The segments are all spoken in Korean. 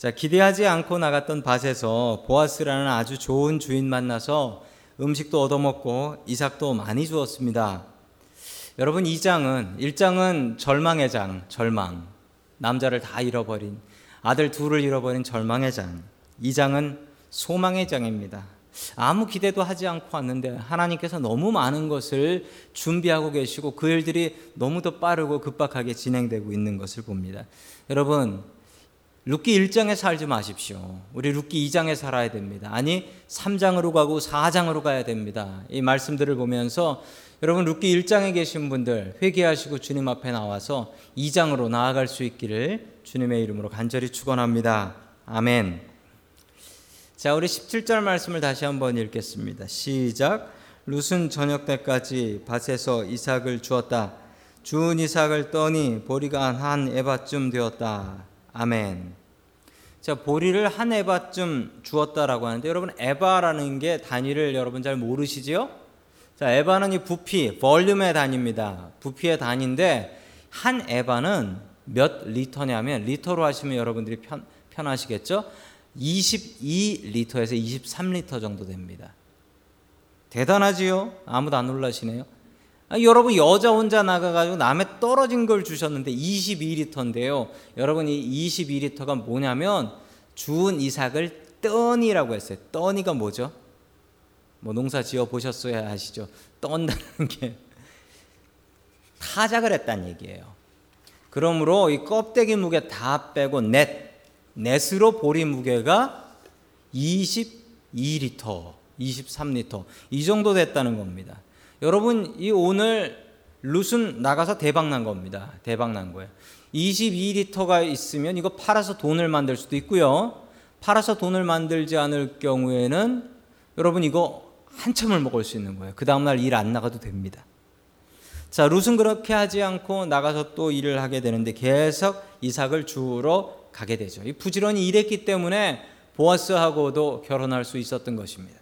자, 기대하지 않고 나갔던 밭에서 보아스라는 아주 좋은 주인 만나서 음식도 얻어먹고 이삭도 많이 주었습니다. 여러분, 이 장은, 1장은 절망의 장, 절망. 남자를 다 잃어버린, 아들 둘을 잃어버린 절망의 장. 2장은 소망의 장입니다. 아무 기대도 하지 않고 왔는데 하나님께서 너무 많은 것을 준비하고 계시고 그 일들이 너무도 빠르고 급박하게 진행되고 있는 것을 봅니다. 여러분, 룻기 1장에 살지 마십시오. 우리 룻기 2장에 살아야 됩니다. 아니, 3장으로 가고 4장으로 가야 됩니다. 이 말씀들을 보면서 여러분 룻기 1장에 계신 분들 회개하시고 주님 앞에 나와서 2장으로 나아갈 수 있기를 주님의 이름으로 간절히 축원합니다. 아멘. 자, 우리 17절 말씀을 다시 한번 읽겠습니다. 시작. 룻은 저녁 때까지 밭에서 이삭을 주었다. 주은 이삭을 떠니 보리가 한 에바쯤 되었다. 아멘. 자, 보리를 한 에바쯤 주었다라고 하는데 여러분 에바라는 게 단위를 여러분 잘 모르시지요? 자, 에바는 이 부피, 볼륨의 단위입니다. 부피의 단위인데 한 에바는 몇 리터냐면 리터로 하시면 여러분들이 편, 편하시겠죠? 22리터에서 23리터 정도 됩니다. 대단하지요? 아무도 안 놀라시네요. 아, 여러분 여자 혼자 나가가지고 남의 떨어진 걸 주셨는데 22리터인데요. 여러분 이 22리터가 뭐냐면 주운 이삭을 떠니라고 했어요. 떠니가 뭐죠? 뭐 농사 지어 보셨어야 하시죠. 떤다는 게 타작을 했다는 얘기예요. 그러므로 이 껍데기 무게 다 빼고 넷, 넷으로 보리 무게가 22리터, 23리터 이 정도 됐다는 겁니다. 여러분 이 오늘 룻은 나가서 대박 난 겁니다. 대박 난 거예요. 22리터가 있으면 이거 팔아서 돈을 만들 수도 있고요. 팔아서 돈을 만들지 않을 경우에는 여러분 이거 한참을 먹을 수 있는 거예요. 그 다음날 일 안 나가도 됩니다. 자, 룻은 그렇게 하지 않고 나가서 또 일을 하게 되는데 계속 이삭을 주우러 가게 되죠. 이 부지런히 일했기 때문에 보아스하고도 결혼할 수 있었던 것입니다.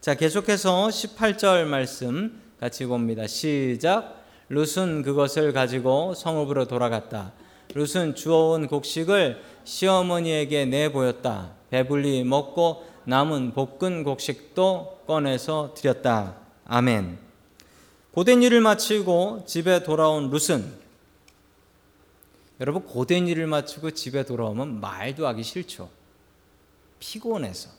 자, 계속해서 18절 말씀 같이 봅니다. 시작. 룻은 그것을 가지고 성읍으로 돌아갔다. 룻은 주워온 곡식을 시어머니에게 내보였다. 배불리 먹고 남은 볶은 곡식도 꺼내서 드렸다. 아멘. 고된 일을 마치고 집에 돌아온 룻은 여러분 고된 일을 마치고 집에 돌아오면 말도 하기 싫죠. 피곤해서.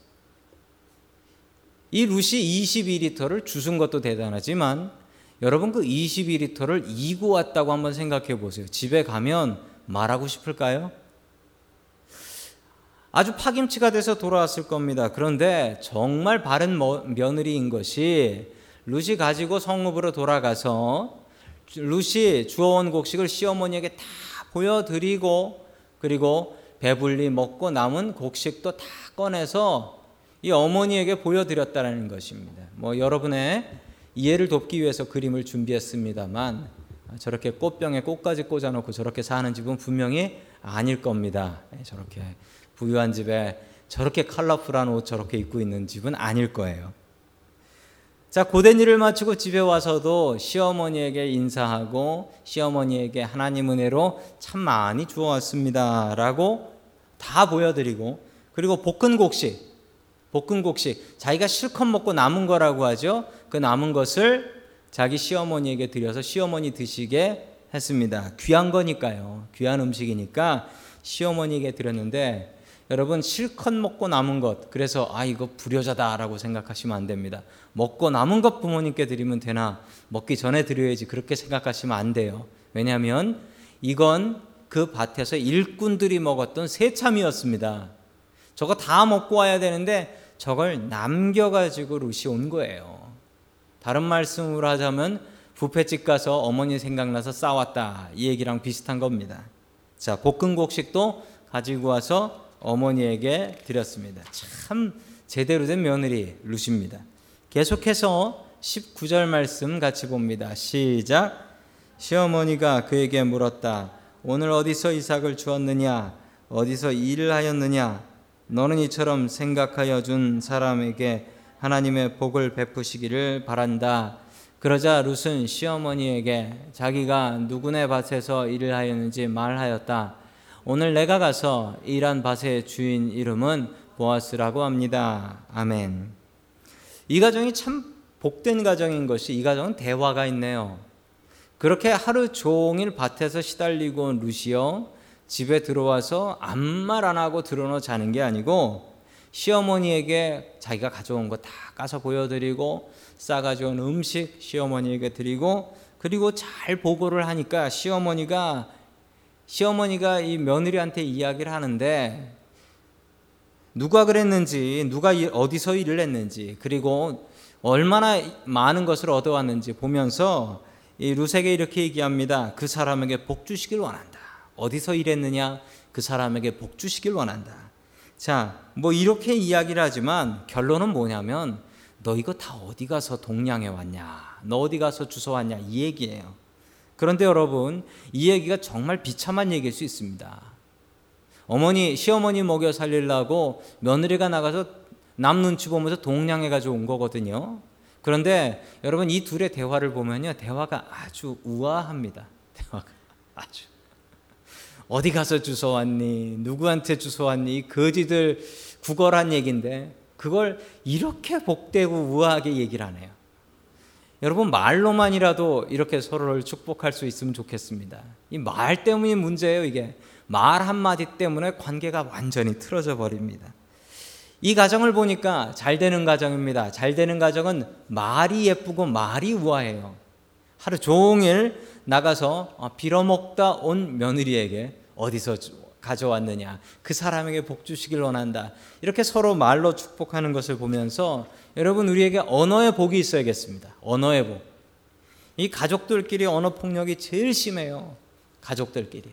이 룻이 22리터를 주순 것도 대단하지만 여러분 그 22리터를 이고 왔다고 한번 생각해 보세요. 집에 가면 말하고 싶을까요? 아주 파김치가 돼서 돌아왔을 겁니다. 그런데 정말 바른 며느리인 것이 룻이 가지고 성읍으로 돌아가서 룻이 주워온 곡식을 시어머니에게 다 보여드리고 그리고 배불리 먹고 남은 곡식도 다 꺼내서 이 어머니에게 보여드렸다는 것입니다. 뭐 여러분의 이해를 돕기 위해서 그림을 준비했습니다만 저렇게 꽃병에 꽃까지 꽂아놓고 저렇게 사는 집은 분명히 아닐 겁니다. 네, 저렇게 부유한 집에 저렇게 컬러풀한 옷 저렇게 입고 있는 집은 아닐 거예요. 자, 고된 일을 마치고 집에 와서도 시어머니에게 인사하고 시어머니에게 하나님 은혜로 참 많이 주어왔습니다. 라고 다 보여드리고 그리고 볶은 곡식 볶은 곡식 자기가 실컷 먹고 남은 거라고 하죠. 그 남은 것을 자기 시어머니에게 드려서 시어머니 드시게 했습니다. 귀한 거니까요. 귀한 음식이니까 시어머니에게 드렸는데 여러분 실컷 먹고 남은 것 그래서 아 이거 불효자다라고 생각하시면 안 됩니다. 먹고 남은 것 부모님께 드리면 되나 먹기 전에 드려야지 그렇게 생각하시면 안 돼요. 왜냐하면 이건 그 밭에서 일꾼들이 먹었던 새참이었습니다. 저거 다 먹고 와야 되는데 저걸 남겨가지고 룻이 온 거예요. 다른 말씀으로 하자면 부페집 가서 어머니 생각나서 싸웠다. 이 얘기랑 비슷한 겁니다. 자, 볶은 곡식도 가지고 와서 어머니에게 드렸습니다. 참 제대로 된 며느리 룻입니다. 계속해서 19절 말씀 같이 봅니다. 시작. 시어머니가 그에게 물었다. 오늘 어디서 이삭을 주었느냐? 어디서 일을 하였느냐? 너는 이처럼 생각하여 준 사람에게 하나님의 복을 베푸시기를 바란다. 그러자 룻은 시어머니에게 자기가 누구네 밭에서 일을 하였는지 말하였다. 오늘 내가 가서 일한 밭의 주인 이름은 보아스라고 합니다. 아멘. 이 가정이 참 복된 가정인 것이 이 가정은 대화가 있네요. 그렇게 하루 종일 밭에서 시달리고 루시어 집에 들어와서 아무 말 안 하고 들어놓 자는 게 아니고 시어머니에게 자기가 가져온 거 다 까서 보여드리고 싸가져온 음식 시어머니에게 드리고 그리고 잘 보고를 하니까 시어머니가 시어머니가 이 며느리한테 이야기를 하는데 누가 그랬는지 누가 어디서 일을 했는지 그리고 얼마나 많은 것을 얻어왔는지 보면서 이 루세게 이렇게 얘기합니다. 그 사람에게 복 주시길 원한다. 어디서 일했느냐? 그 사람에게 복 주시길 원한다. 자, 뭐 이렇게 이야기를 하지만 결론은 뭐냐면 너 이거 다 어디 가서 동냥해 왔냐? 너 어디 가서 주워 왔냐? 이 얘기예요. 그런데 여러분, 이 얘기가 정말 비참한 얘기일 수 있습니다. 어머니, 시어머니 먹여 살리려고 며느리가 나가서 남 눈치 보면서 동냥해 가지고 온 거거든요. 그런데 여러분 이 둘의 대화를 보면요. 대화가 아주 우아합니다. 대화가 아주 어디 가서 주워 왔니? 누구한테 주워 왔니? 거지들 구걸한 얘긴데 그걸 이렇게 복되고 우아하게 얘기를 하네요. 여러분 말로만이라도 이렇게 서로를 축복할 수 있으면 좋겠습니다. 이 말 때문이 문제예요, 이게. 말 한마디 때문에 관계가 완전히 틀어져 버립니다. 이 가정을 보니까 잘 되는 가정입니다. 잘 되는 가정은 말이 예쁘고 말이 우아해요. 하루 종일 나가서 어, 빌어먹다 온 며느리에게 어디서 가져왔느냐. 그 사람에게 복 주시길 원한다. 이렇게 서로 말로 축복하는 것을 보면서 여러분 우리에게 언어의 복이 있어야겠습니다. 언어의 복. 이 가족들끼리 언어 폭력이 제일 심해요. 가족들끼리.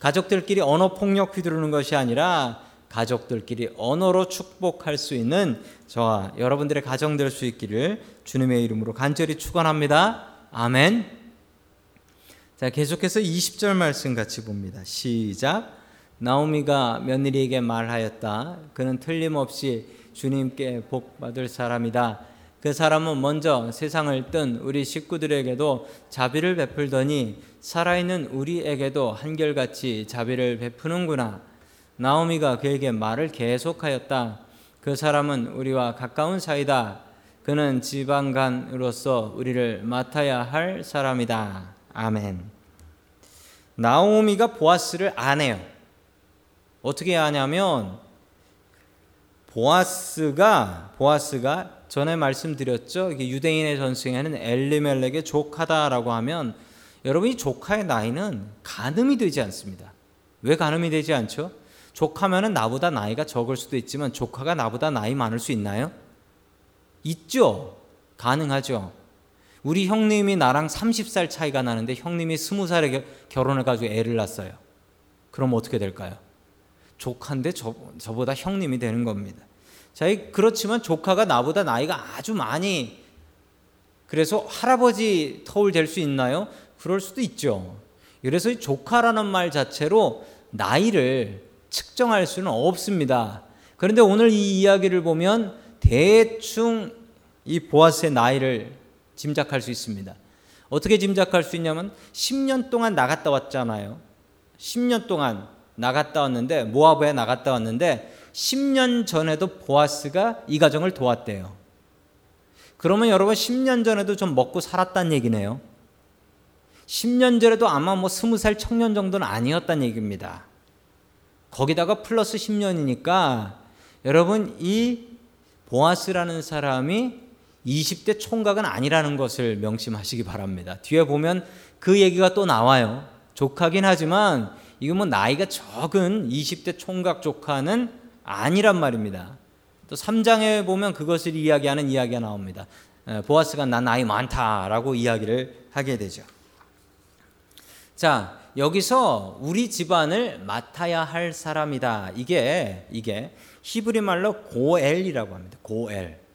가족들끼리 언어 폭력 휘두르는 것이 아니라 가족들끼리 언어로 축복할 수 있는 저와 여러분들의 가정 될 수 있기를 주님의 이름으로 간절히 축원합니다. 아멘. 자, 계속해서 20절 말씀 같이 봅니다. 시작. 나오미가 며느리에게 말하였다. 그는 틀림없이 주님께 복 받을 사람이다. 그 사람은 먼저 세상을 뜬 우리 식구들에게도 자비를 베풀더니 살아있는 우리에게도 한결같이 자비를 베푸는구나. 나오미가 그에게 말을 계속하였다. 그 사람은 우리와 가까운 사이다. 그는 지방간으로서 우리를 맡아야 할 사람이다. 아멘. 나오미가 보아스를 아네요. 어떻게 아냐면 보아스가 보아스가 전에 말씀드렸죠. 유대인의 전승에는 엘리멜렉의 조카다라고 하면 여러분이 조카의 나이는 가늠이 되지 않습니다. 왜 가늠이 되지 않죠? 조카면은 나보다 나이가 적을 수도 있지만 조카가 나보다 나이 많을 수 있나요? 있죠. 가능하죠. 우리 형님이 나랑 30살 차이가 나는데 형님이 20살에 결혼해 가지고 애를 낳았어요. 그럼 어떻게 될까요? 조카인데 저, 저보다 형님이 되는 겁니다. 자, 그렇지만 조카가 나보다 나이가 아주 많이 그래서 할아버지 터울 될 수 있나요? 그럴 수도 있죠. 그래서 조카라는 말 자체로 나이를 측정할 수는 없습니다. 그런데 오늘 이 이야기를 보면 대충 이 보아스의 나이를 짐작할 수 있습니다. 어떻게 짐작할 수 있냐면 10년 동안 나갔다 왔잖아요. 10년 동안 나갔다 왔는데 모아브에 나갔다 왔는데 10년 전에도 보아스가 이 가정을 도왔대요. 그러면 여러분 10년 전에도 좀 먹고 살았다는 얘기네요. 10년 전에도 아마 뭐 20살 청년 정도는 아니었다는 얘기입니다. 거기다가 플러스 10년이니까 여러분 이 보아스라는 사람이 20대 총각은 아니라는 것을 명심하시기 바랍니다. 뒤에 보면 그 얘기가 또 나와요. 조카긴 하지만 이거 뭐 나이가 적은 20대 총각 조카는 아니란 말입니다. 또 3장에 보면 그것을 이야기하는 이야기가 나옵니다. 보아스가 난 나이 많다라고 이야기를 하게 되죠. 자, 여기서 우리 집안을 맡아야 할 사람이다. 이게 이게 히브리 말로 고엘이라고 합니다. 고엘.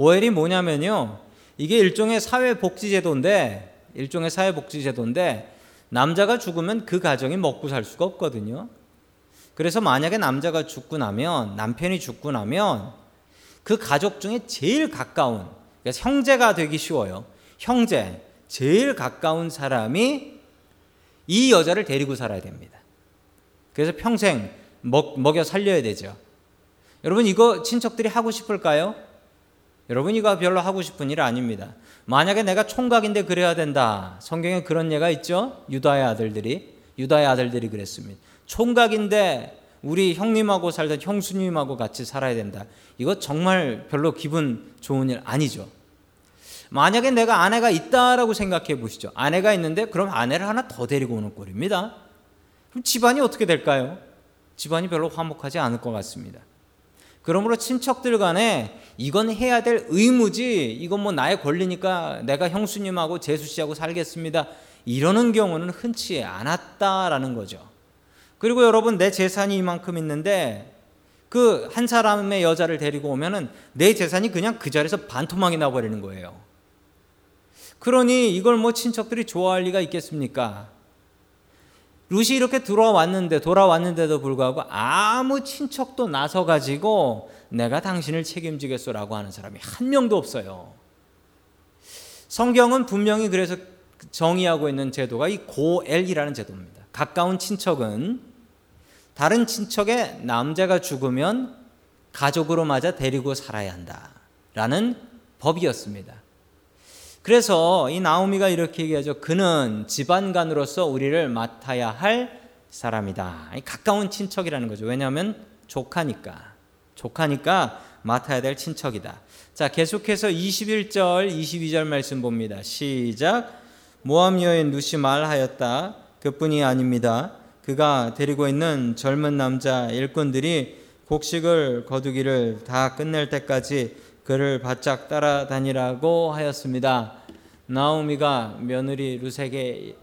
고엘이 뭐냐면요. 이게 일종의 사회복지제도인데 일종의 사회복지제도인데 남자가 죽으면 그 가정이 먹고 살 수가 없거든요. 그래서 만약에 남자가 죽고 나면 남편이 죽고 나면 그 가족 중에 제일 가까운 그러니까 형제가 되기 쉬워요. 형제 제일 가까운 사람이 이 여자를 데리고 살아야 됩니다. 그래서 평생 먹, 먹여 살려야 되죠. 여러분 이거 친척들이 하고 싶을까요? 여러분 이거 별로 하고 싶은 일 아닙니다. 만약에 내가 총각인데 그래야 된다. 성경에 그런 예가 있죠. 유다의 아들들이 유다의 아들들이 그랬습니다. 총각인데 우리 형님하고 살던 형수님하고 같이 살아야 된다. 이거 정말 별로 기분 좋은 일 아니죠. 만약에 내가 아내가 있다라고 생각해 보시죠. 아내가 있는데 그럼 아내를 하나 더 데리고 오는 꼴입니다. 그럼 집안이 어떻게 될까요? 집안이 별로 화목하지 않을 것 같습니다. 그러므로 친척들 간에 이건 해야 될 의무지, 이건 뭐 나의 권리니까 내가 형수님하고 재수 씨하고 살겠습니다. 이러는 경우는 흔치 않았다라는 거죠. 그리고 여러분 내 재산이 이만큼 있는데 그 한 사람의 여자를 데리고 오면은 내 재산이 그냥 그 자리에서 반토막이 나버리는 거예요. 그러니 이걸 뭐 친척들이 좋아할 리가 있겠습니까? 루시 이렇게 들어왔는데 돌아왔는데도 불구하고 아무 친척도 나서 가지고 내가 당신을 책임지겠소라고 하는 사람이 한 명도 없어요. 성경은 분명히 그래서 정의하고 있는 제도가 이 고엘이라는 제도입니다. 가까운 친척은 다른 친척의 남자가 죽으면 가족으로 맞아 데리고 살아야 한다라는 법이었습니다. 그래서 이 나오미가 이렇게 얘기하죠. 그는 집안간으로서 우리를 맡아야 할 사람이다. 가까운 친척이라는 거죠. 왜냐하면 조카니까. 조카니까 맡아야 될 친척이다. 자, 계속해서 21절, 22절 말씀 봅니다. 시작. 모함 여인 루시 말하였다. 그뿐이 아닙니다. 그가 데리고 있는 젊은 남자 일꾼들이 곡식을 거두기를 다 끝낼 때까지 그를 바짝 따라다니라고 하였습니다. 나오미가 며느리 루세게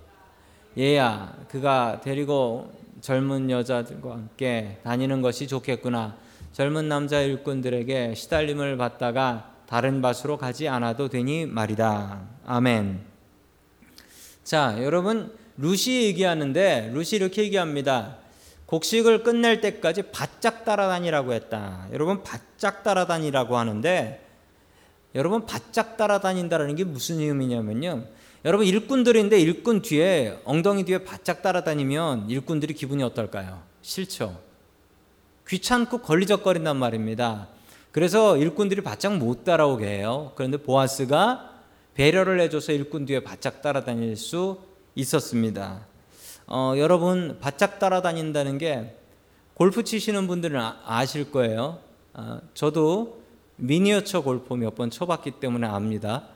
얘야 그가 데리고 젊은 여자들과 함께 다니는 것이 좋겠구나. 젊은 남자 일꾼들에게 시달림을 받다가 다른 밭으로 가지 않아도 되니 말이다. 아멘. 자, 여러분 루시 얘기하는데 루시 이렇게 얘기합니다. 곡식을 끝낼 때까지 바짝 따라다니라고 했다. 여러분 바짝 따라다니라고 하는데 여러분 바짝 따라다닌다라는 게 무슨 의미냐면요. 여러분 일꾼들인데 일꾼 뒤에 엉덩이 뒤에 바짝 따라다니면 일꾼들이 기분이 어떨까요? 싫죠. 귀찮고 걸리적거린단 말입니다. 그래서 일꾼들이 바짝 못 따라오게 해요. 그런데 보아스가 배려를 해줘서 일꾼 뒤에 바짝 따라다닐 수 있었습니다. 어, 여러분 바짝 따라다닌다는 게 골프 치시는 분들은 아, 실 거예요. 어, 저도 미니어처 골프 몇 번 쳐봤기 때문에 압니다.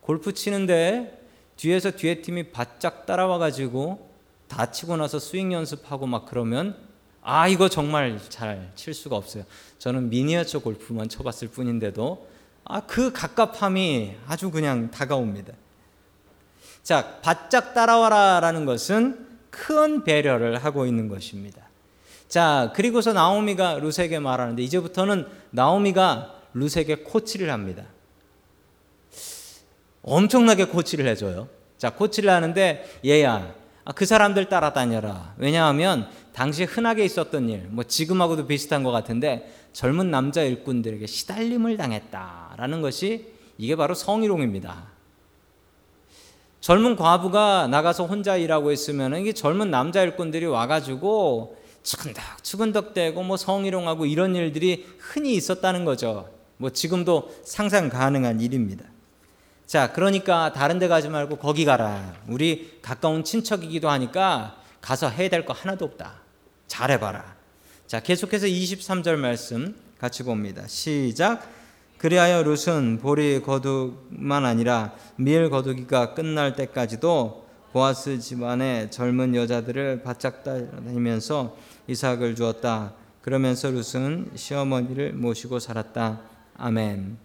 골프 치는데 뒤에서 뒤에 팀이 바짝 따라와 가지고 다치고 나서 스윙 연습하고 막 그러면 아 이거 정말 잘 칠 수가 없어요. 저는 미니어처 골프만 쳐봤을 뿐인데도 아 그 갑갑함이 아주 그냥 다가옵니다. 자 바짝 따라와라라는 것은 큰 배려를 하고 있는 것입니다. 자, 그리고서 나오미가 루세에게 말하는데 이제부터는 나오미가 루세에게 코치를 합니다. 엄청나게 코치를 해줘요. 자, 코치를 하는데 얘야, 아, 그 사람들 따라다녀라. 왜냐하면 당시 흔하게 있었던 일, 뭐 지금하고도 비슷한 것 같은데 젊은 남자 일꾼들에게 시달림을 당했다라는 것이 이게 바로 성희롱입니다. 젊은 과부가 나가서 혼자 일하고 있으면 이게 젊은 남자 일꾼들이 와가지고 치근덕 치근덕대고 뭐 성희롱하고 이런 일들이 흔히 있었다는 거죠. 뭐 지금도 상상 가능한 일입니다. 자, 그러니까 다른 데 가지 말고 거기 가라. 우리 가까운 친척이기도 하니까 가서 해야 될 거 하나도 없다. 잘해봐라. 자, 계속해서 23절 말씀 같이 봅니다. 시작. 그리하여 룻은 보리 거두만 아니라 밀 거두기가 끝날 때까지도 보아스 집안의 젊은 여자들을 바짝 다니면서 이삭을 주었다. 그러면서 룻은 시어머니를 모시고 살았다. 아멘.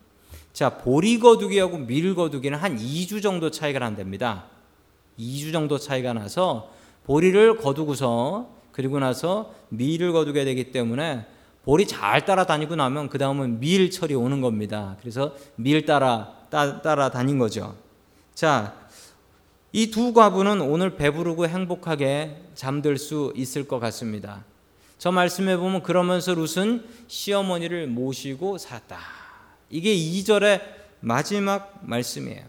자, 보리 거두기하고 밀 거두기는 한 2주 정도 차이가 난답니다. 2주 정도 차이가 나서 보리를 거두고서 그리고 나서 밀을 거두게 되기 때문에 볼이 잘 따라다니고 나면 그 다음은 밀철이 오는 겁니다. 그래서 밀 따라 따, 따라다닌 거죠. 자, 이 두 과부는 오늘 배부르고 행복하게 잠들 수 있을 것 같습니다. 저 말씀해 보면 그러면서 룻은 시어머니를 모시고 살았다. 이게 2절의 마지막 말씀이에요.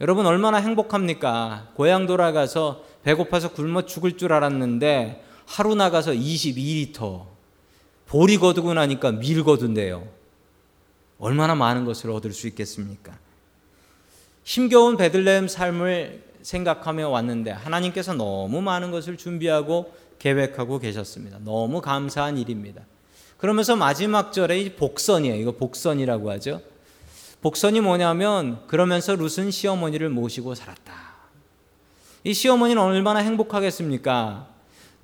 여러분 얼마나 행복합니까? 고향 돌아가서 배고파서 굶어 죽을 줄 알았는데 하루 나가서 22리터 보리 거두고 나니까 밀 거둔대요. 얼마나 많은 것을 얻을 수 있겠습니까? 힘겨운 베들레헴 삶을 생각하며 왔는데 하나님께서 너무 많은 것을 준비하고 계획하고 계셨습니다. 너무 감사한 일입니다. 그러면서 마지막 절에 이 복선이에요. 이거 복선이라고 하죠. 복선이 뭐냐면 그러면서 룻은 시어머니를 모시고 살았다. 이 시어머니는 얼마나 행복하겠습니까?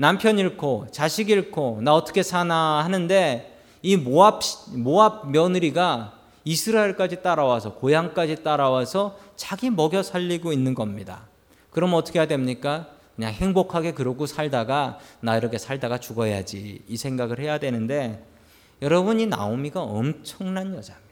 남편 잃고 자식 잃고 나 어떻게 사나 하는데 이 모압 모압 며느리가 이스라엘까지 따라와서 고향까지 따라와서 자기 먹여 살리고 있는 겁니다. 그럼 어떻게 해야 됩니까? 그냥 행복하게 그러고 살다가 나 이렇게 살다가 죽어야지 이 생각을 해야 되는데 여러분 이 나오미가 엄청난 여자입니다.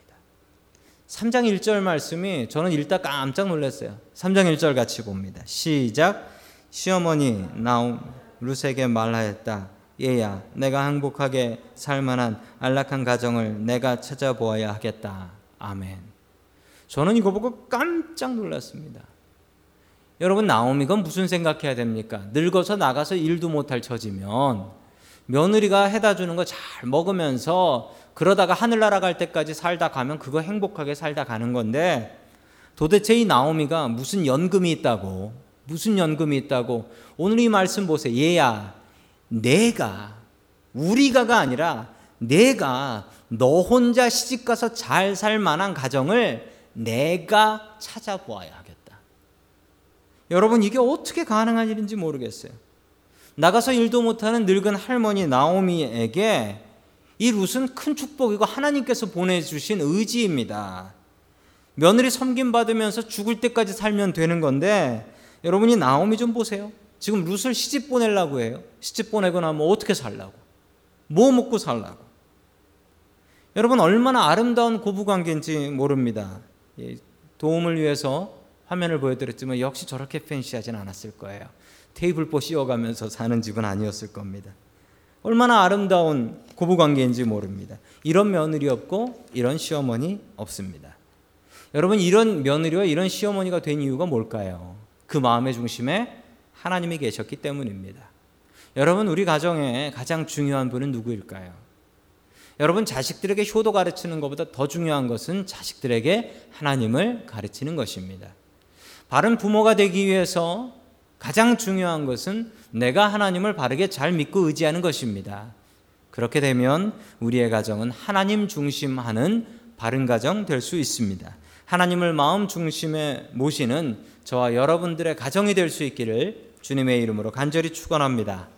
3장 1절 말씀이 저는 읽다 깜짝 놀랐어요. 3장 1절 같이 봅니다. 시작 시어머니 나옴 루세게 말하였다. 얘야, 내가 행복하게 살만한 안락한 가정을 내가 찾아보아야 하겠다. 아멘. 저는 이거 보고 깜짝 놀랐습니다. 여러분 나오미가 무슨 생각해야 됩니까? 늙어서 나가서 일도 못할 처지면 며느리가 해다 주는 거 잘 먹으면서 그러다가 하늘나라 갈 때까지 살다 가면 그거 행복하게 살다 가는 건데 도대체 이 나오미가 무슨 연금이 있다고 무슨 연금이 있다고 오늘 이 말씀 보세요. 얘야 내가 우리가가 아니라 내가 너 혼자 시집 가서 잘 살 만한 가정을 내가 찾아보아야 하겠다. 여러분 이게 어떻게 가능한 일인지 모르겠어요. 나가서 일도 못하는 늙은 할머니 나오미에게 이 룻은 큰 축복이고 하나님께서 보내주신 의지입니다. 며느리 섬김 받으면서 죽을 때까지 살면 되는 건데 여러분이 나오미 좀 보세요. 지금 룻을 시집 보내려고 해요. 시집 보내고 나면 어떻게 살라고? 뭐 먹고 살라고? 여러분 얼마나 아름다운 고부 관계인지 모릅니다. 도움을 위해서 화면을 보여드렸지만 역시 저렇게 팬시하진 않았을 거예요. 테이블보 씌워가면서 사는 집은 아니었을 겁니다. 얼마나 아름다운 고부 관계인지 모릅니다. 이런 며느리 없고 이런 시어머니 없습니다. 여러분 이런 며느리와 이런 시어머니가 된 이유가 뭘까요? 그 마음의 중심에 하나님이 계셨기 때문입니다. 여러분, 우리 가정에 가장 중요한 분은 누구일까요? 여러분, 자식들에게 효도 가르치는 것보다 더 중요한 것은 자식들에게 하나님을 가르치는 것입니다. 바른 부모가 되기 위해서 가장 중요한 것은 내가 하나님을 바르게 잘 믿고 의지하는 것입니다. 그렇게 되면 우리의 가정은 하나님 중심하는 바른 가정 될 수 있습니다. 하나님을 마음 중심에 모시는 저와 여러분들의 가정이 될 수 있기를 주님의 이름으로 간절히 축원합니다.